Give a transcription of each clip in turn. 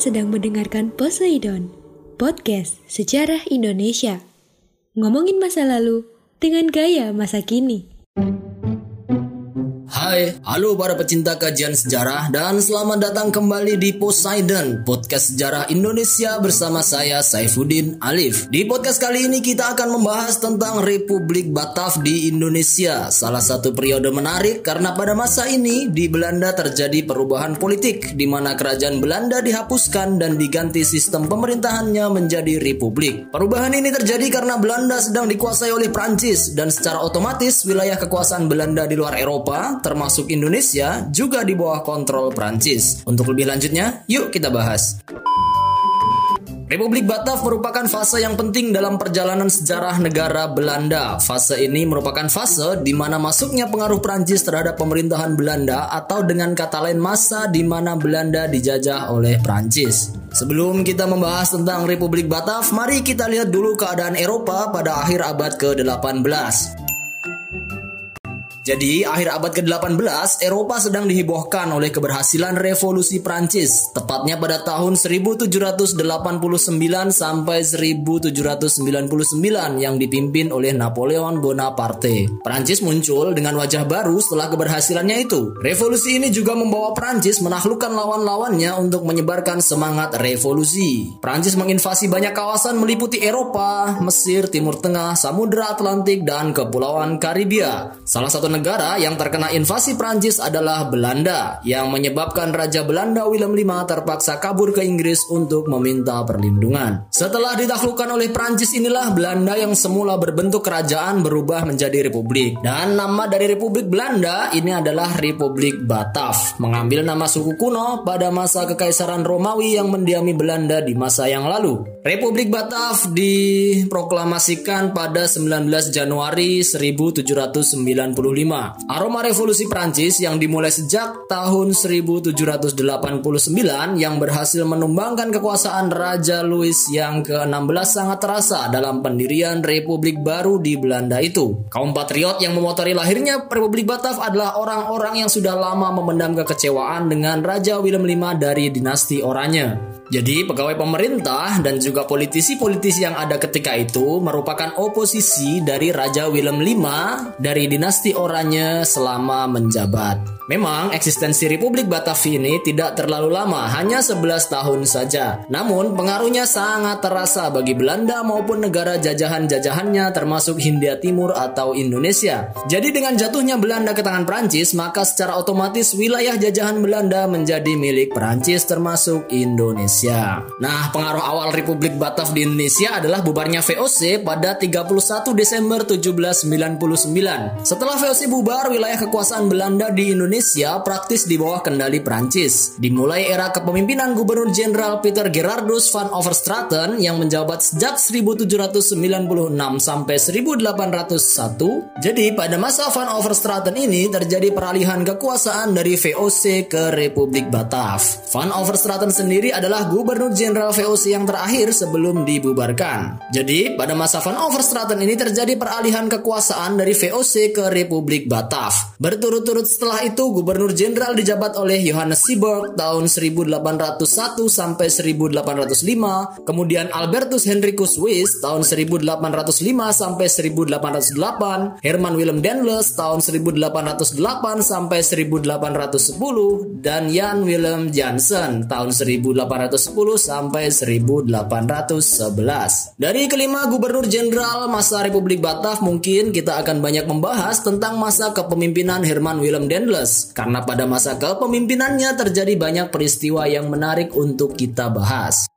Sedang mendengarkan Poseidon, podcast sejarah Indonesia. Ngomongin masa lalu dengan gaya masa kini. Hai, halo para pecinta kajian sejarah dan selamat datang kembali di Poseidon, podcast sejarah Indonesia bersama saya Saifuddin Alif. Di podcast kali ini kita akan membahas tentang Republik Batav di Indonesia. Salah satu periode menarik karena pada masa ini di Belanda terjadi perubahan politik di mana kerajaan Belanda dihapuskan dan diganti sistem pemerintahannya menjadi republik. Perubahan ini terjadi karena Belanda sedang dikuasai oleh Prancis dan secara otomatis wilayah kekuasaan Belanda di luar Eropa termasuk termasuk Indonesia juga di bawah kontrol Prancis. Untuk lebih lanjutnya, yuk kita bahas. Republik Batav merupakan fase yang penting dalam perjalanan sejarah negara Belanda. Fase ini merupakan fase di mana masuknya pengaruh Prancis terhadap pemerintahan Belanda atau dengan kata lain masa di mana Belanda dijajah oleh Prancis. Sebelum kita membahas tentang Republik Batav, mari kita lihat dulu keadaan Eropa pada akhir abad ke-18. Jadi, akhir abad ke-18, Eropa sedang dihebohkan oleh keberhasilan revolusi Prancis, tepatnya pada tahun 1789 sampai 1799 yang dipimpin oleh Napoleon Bonaparte. Prancis muncul dengan wajah baru setelah keberhasilannya itu. Revolusi ini juga membawa Prancis menaklukkan lawan-lawannya untuk menyebarkan semangat revolusi. Prancis menginvasi banyak kawasan meliputi Eropa, Mesir, Timur Tengah, Samudra Atlantik, dan Kepulauan Karibia. Salah satu negara yang terkena invasi Prancis adalah Belanda, yang menyebabkan Raja Belanda Willem V terpaksa kabur ke Inggris untuk meminta perlindungan. Setelah ditaklukkan oleh Prancis inilah Belanda yang semula berbentuk kerajaan berubah menjadi republik. Dan nama dari Republik Belanda ini adalah Republik Batav, mengambil nama suku kuno pada masa Kekaisaran Romawi yang mendiami Belanda di masa yang lalu. Republik Batav diproklamasikan pada 19 Januari 1795 Aroma revolusi Prancis yang dimulai sejak tahun 1789 yang berhasil menumbangkan kekuasaan Raja Louis yang ke-16 sangat terasa dalam pendirian Republik baru di Belanda itu. Kaum patriot yang memotori lahirnya Republik Batav adalah orang-orang yang sudah lama memendam kekecewaan dengan Raja Willem V dari dinasti Oranye. Jadi pegawai pemerintah dan juga politisi-politisi yang ada ketika itu merupakan oposisi dari Raja Willem V dari dinasti Oranye selama menjabat. Memang eksistensi Republik Batavi ini tidak terlalu lama, hanya 11 tahun saja. Namun pengaruhnya sangat terasa bagi Belanda maupun negara jajahan-jajahannya termasuk Hindia Timur atau Indonesia. Jadi dengan jatuhnya Belanda ke tangan Prancis, maka secara otomatis wilayah jajahan Belanda menjadi milik Prancis termasuk Indonesia. Nah, pengaruh awal Republik Batav di Indonesia adalah bubarnya VOC pada 31 Desember 1799. Setelah VOC bubar, wilayah kekuasaan Belanda di Indonesia Indonesia praktis di bawah kendali Prancis. Dimulai era kepemimpinan Gubernur Jenderal Peter Gerardus van Overstraten yang menjabat sejak 1796 sampai 1801. Jadi pada masa van Overstraten ini terjadi peralihan kekuasaan dari VOC ke Republik Batav. Van Overstraten sendiri adalah Gubernur Jenderal VOC yang terakhir sebelum dibubarkan. Jadi pada masa van Overstraten ini terjadi peralihan kekuasaan dari VOC ke Republik Batav. Berturut-turut setelah itu Gubernur Jenderal dijabat oleh Johannes Seaborg tahun 1801 sampai 1805, kemudian Albertus Henricus Wyss tahun 1805 sampai 1808, Herman Willem Daendels tahun 1808 sampai 1810, dan Jan Willem Jansen tahun 1810 sampai 1811. Dari kelima Gubernur Jenderal masa Republik Batav mungkin kita akan banyak membahas tentang masa kepemimpinan Herman Willem Daendels karena pada masa kepemimpinannya terjadi banyak peristiwa yang menarik untuk kita bahas.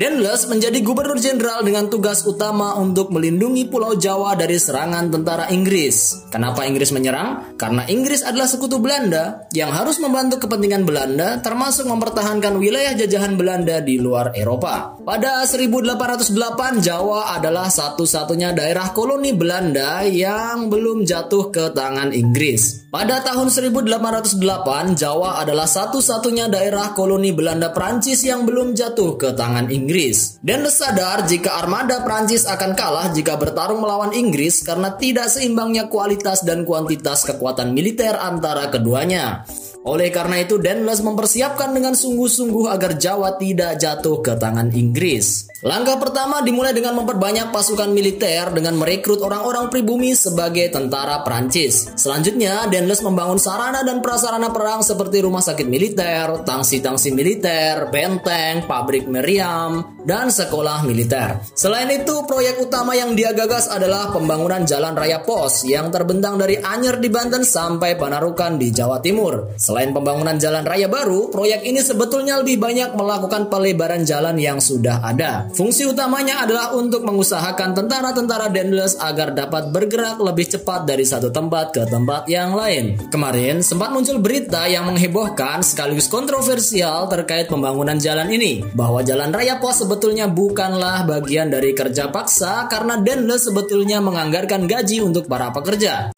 Dendles menjadi gubernur jenderal dengan tugas utama untuk melindungi Pulau Jawa dari serangan tentara Inggris. Kenapa Inggris menyerang? Karena Inggris adalah sekutu Belanda yang harus membantu kepentingan Belanda termasuk mempertahankan wilayah jajahan Belanda di luar Eropa. Pada 1808 Jawa adalah satu-satunya daerah koloni Belanda yang belum jatuh ke tangan Inggris. Pada tahun 1808 Jawa adalah satu-satunya daerah koloni Belanda Prancis yang belum jatuh ke tangan Inggris. Inggris. Dan sadar jika armada Prancis akan kalah jika bertarung melawan Inggris karena tidak seimbangnya kualitas dan kuantitas kekuatan militer antara keduanya. Oleh karena itu, Denles mempersiapkan dengan sungguh-sungguh agar Jawa tidak jatuh ke tangan Inggris. Langkah pertama dimulai dengan memperbanyak pasukan militer dengan merekrut orang-orang pribumi sebagai tentara Prancis. Selanjutnya, Denles membangun sarana dan prasarana perang seperti rumah sakit militer, tangsi-tangsi militer, benteng, pabrik meriam, dan sekolah militer. Selain itu, proyek utama yang dia gagas adalah pembangunan jalan raya pos yang terbentang dari Anyer di Banten sampai Panarukan di Jawa Timur. Selain pembangunan jalan raya baru, proyek ini sebetulnya lebih banyak melakukan pelebaran jalan yang sudah ada. Fungsi utamanya adalah untuk mengusahakan tentara-tentara Dendles agar dapat bergerak lebih cepat dari satu tempat ke tempat yang lain. Kemarin sempat muncul berita yang menghebohkan sekaligus kontroversial terkait pembangunan jalan ini, bahwa jalan raya pos sebetulnya bukanlah bagian dari kerja paksa karena Dendles sebetulnya menganggarkan gaji untuk para pekerja.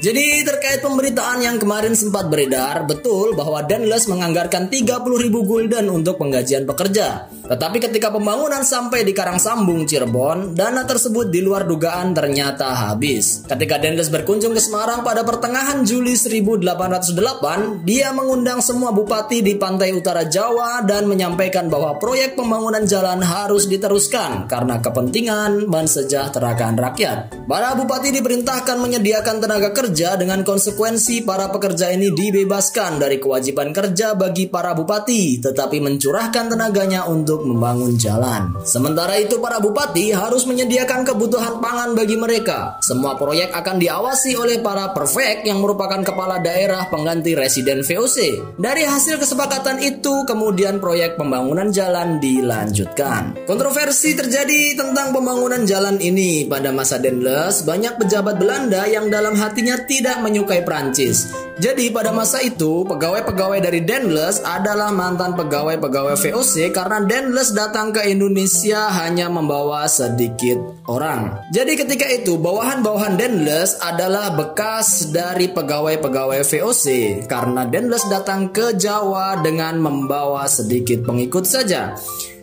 Jadi terkait pemberitaan yang kemarin sempat beredar, betul bahwa Denles menganggarkan 30.000 gulden untuk penggajian pekerja. Tetapi ketika pembangunan sampai di Karang Sambung Cirebon, dana tersebut di luar dugaan ternyata habis. Ketika Denles berkunjung ke Semarang pada pertengahan Juli 1808, dia mengundang semua bupati di pantai utara Jawa dan menyampaikan bahwa proyek pembangunan jalan harus diteruskan karena kepentingan mensejahterakan rakyat. Para bupati diperintahkan menyediakan tenaga kerja dengan konsekuensi para pekerja ini dibebaskan dari kewajiban kerja bagi para bupati, tetapi mencurahkan tenaganya untuk untuk membangun jalan. Sementara itu para bupati harus menyediakan kebutuhan pangan bagi mereka. Semua proyek akan diawasi oleh para perfect yang merupakan kepala daerah pengganti residen VOC. Dari hasil kesepakatan itu kemudian proyek pembangunan jalan dilanjutkan. Kontroversi terjadi tentang pembangunan jalan ini pada masa Dendles banyak pejabat Belanda yang dalam hatinya tidak menyukai Prancis. Jadi pada masa itu pegawai-pegawai dari Dendles adalah mantan pegawai-pegawai VOC karena Endless datang ke Indonesia hanya membawa sedikit orang. Jadi ketika itu bawahan-bawahan Denles adalah bekas dari pegawai-pegawai VOC karena Denles datang ke Jawa dengan membawa sedikit pengikut saja.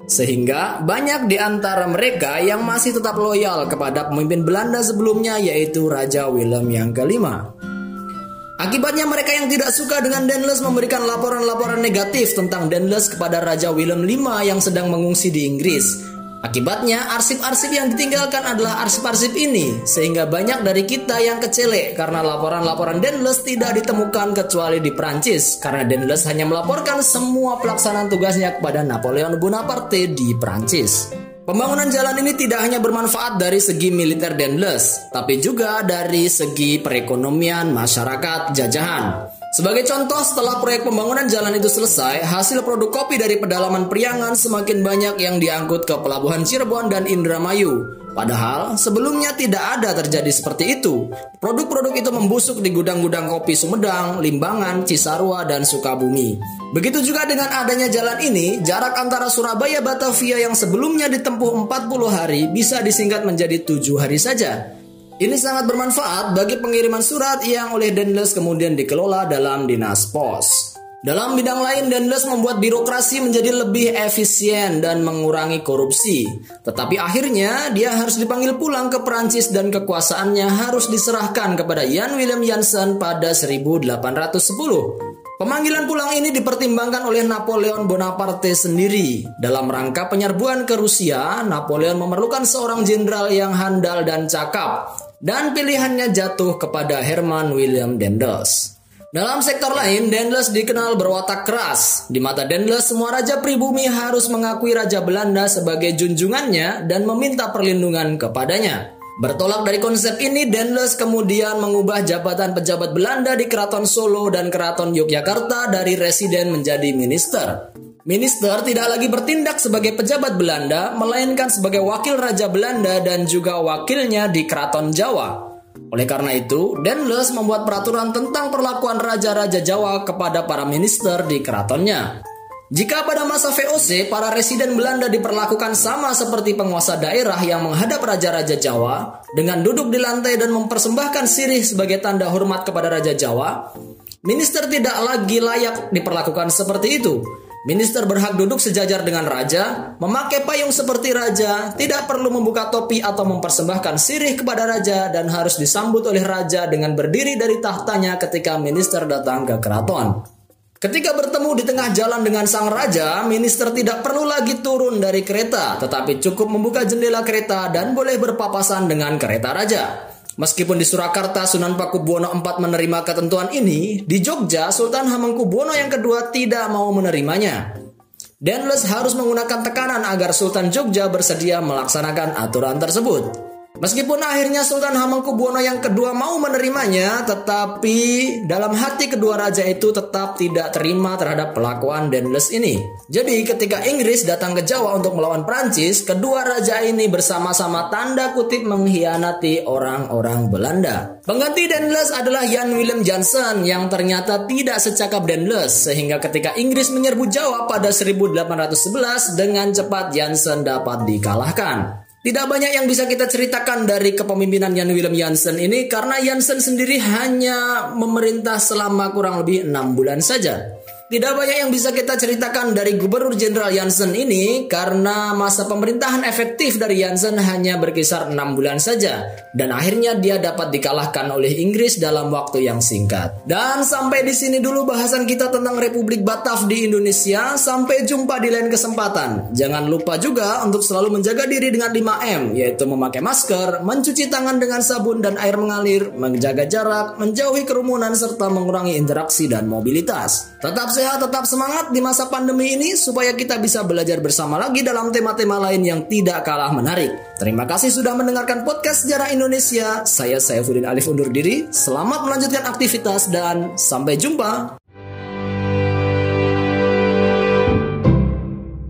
Sehingga banyak di antara mereka yang masih tetap loyal kepada pemimpin Belanda sebelumnya yaitu Raja Willem yang kelima. Akibatnya mereka yang tidak suka dengan Denles memberikan laporan-laporan negatif tentang Denles kepada Raja Willem V yang sedang mengungsi di Inggris. Akibatnya arsip-arsip yang ditinggalkan adalah arsip-arsip ini sehingga banyak dari kita yang kecelek karena laporan-laporan Denles tidak ditemukan kecuali di Prancis karena Denles hanya melaporkan semua pelaksanaan tugasnya kepada Napoleon Bonaparte di Prancis. Pembangunan jalan ini tidak hanya bermanfaat dari segi militer Denles, tapi juga dari segi perekonomian masyarakat jajahan. Sebagai contoh, setelah proyek pembangunan jalan itu selesai, hasil produk kopi dari pedalaman Priangan semakin banyak yang diangkut ke pelabuhan Cirebon dan Indramayu. Padahal sebelumnya tidak ada terjadi seperti itu. Produk-produk itu membusuk di gudang-gudang kopi Sumedang, Limbangan, Cisarua, dan Sukabumi. Begitu juga dengan adanya jalan ini, jarak antara Surabaya Batavia yang sebelumnya ditempuh 40 hari bisa disingkat menjadi 7 hari saja. Ini sangat bermanfaat bagi pengiriman surat yang oleh Denles kemudian dikelola dalam Dinas Pos. Dalam bidang lain, Denles membuat birokrasi menjadi lebih efisien dan mengurangi korupsi. Tetapi akhirnya, dia harus dipanggil pulang ke Perancis dan kekuasaannya harus diserahkan kepada Jan Willem Jansen pada 1810. Pemanggilan pulang ini dipertimbangkan oleh Napoleon Bonaparte sendiri. Dalam rangka penyerbuan ke Rusia, Napoleon memerlukan seorang jenderal yang handal dan cakap dan pilihannya jatuh kepada Herman William Dendels. Dalam sektor lain, Dendels dikenal berwatak keras. Di mata Dendels, semua raja pribumi harus mengakui raja Belanda sebagai junjungannya dan meminta perlindungan kepadanya. Bertolak dari konsep ini, Dendels kemudian mengubah jabatan pejabat Belanda di Keraton Solo dan Keraton Yogyakarta dari residen menjadi minister. Minister tidak lagi bertindak sebagai pejabat Belanda, melainkan sebagai wakil Raja Belanda dan juga wakilnya di Keraton Jawa. Oleh karena itu, Denles membuat peraturan tentang perlakuan raja-raja Jawa kepada para minister di keratonnya. Jika pada masa VOC, para residen Belanda diperlakukan sama seperti penguasa daerah yang menghadap raja-raja Jawa, dengan duduk di lantai dan mempersembahkan sirih sebagai tanda hormat kepada Raja Jawa, minister tidak lagi layak diperlakukan seperti itu. Minister berhak duduk sejajar dengan raja, memakai payung seperti raja, tidak perlu membuka topi atau mempersembahkan sirih kepada raja dan harus disambut oleh raja dengan berdiri dari tahtanya ketika minister datang ke keraton. Ketika bertemu di tengah jalan dengan sang raja, minister tidak perlu lagi turun dari kereta, tetapi cukup membuka jendela kereta dan boleh berpapasan dengan kereta raja. Meskipun di Surakarta Sunan Pakubuwono IV menerima ketentuan ini, di Jogja Sultan Hamengkubuwono yang kedua tidak mau menerimanya. Denles harus menggunakan tekanan agar Sultan Jogja bersedia melaksanakan aturan tersebut. Meskipun akhirnya Sultan Hamengkubuwono yang kedua mau menerimanya, tetapi dalam hati kedua raja itu tetap tidak terima terhadap pelakuan Denles ini. Jadi ketika Inggris datang ke Jawa untuk melawan Prancis, kedua raja ini bersama-sama tanda kutip mengkhianati orang-orang Belanda. Pengganti Denles adalah Jan Willem Jansen yang ternyata tidak secakap Denles sehingga ketika Inggris menyerbu Jawa pada 1811 dengan cepat Jansen dapat dikalahkan. Tidak banyak yang bisa kita ceritakan dari kepemimpinan Jan Willem Jansen ini karena Jansen sendiri hanya memerintah selama kurang lebih enam bulan saja. Tidak banyak yang bisa kita ceritakan dari Gubernur Jenderal Jansen ini karena masa pemerintahan efektif dari Jansen hanya berkisar 6 bulan saja dan akhirnya dia dapat dikalahkan oleh Inggris dalam waktu yang singkat. Dan sampai di sini dulu bahasan kita tentang Republik Batak di Indonesia. Sampai jumpa di lain kesempatan. Jangan lupa juga untuk selalu menjaga diri dengan 5M yaitu memakai masker, mencuci tangan dengan sabun dan air mengalir, menjaga jarak, menjauhi kerumunan serta mengurangi interaksi dan mobilitas. Tetap sehat, tetap semangat di masa pandemi ini supaya kita bisa belajar bersama lagi dalam tema-tema lain yang tidak kalah menarik. Terima kasih sudah mendengarkan podcast Sejarah Indonesia. Saya Saifuddin Alif undur diri. Selamat melanjutkan aktivitas dan sampai jumpa.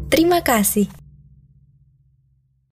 Terima kasih.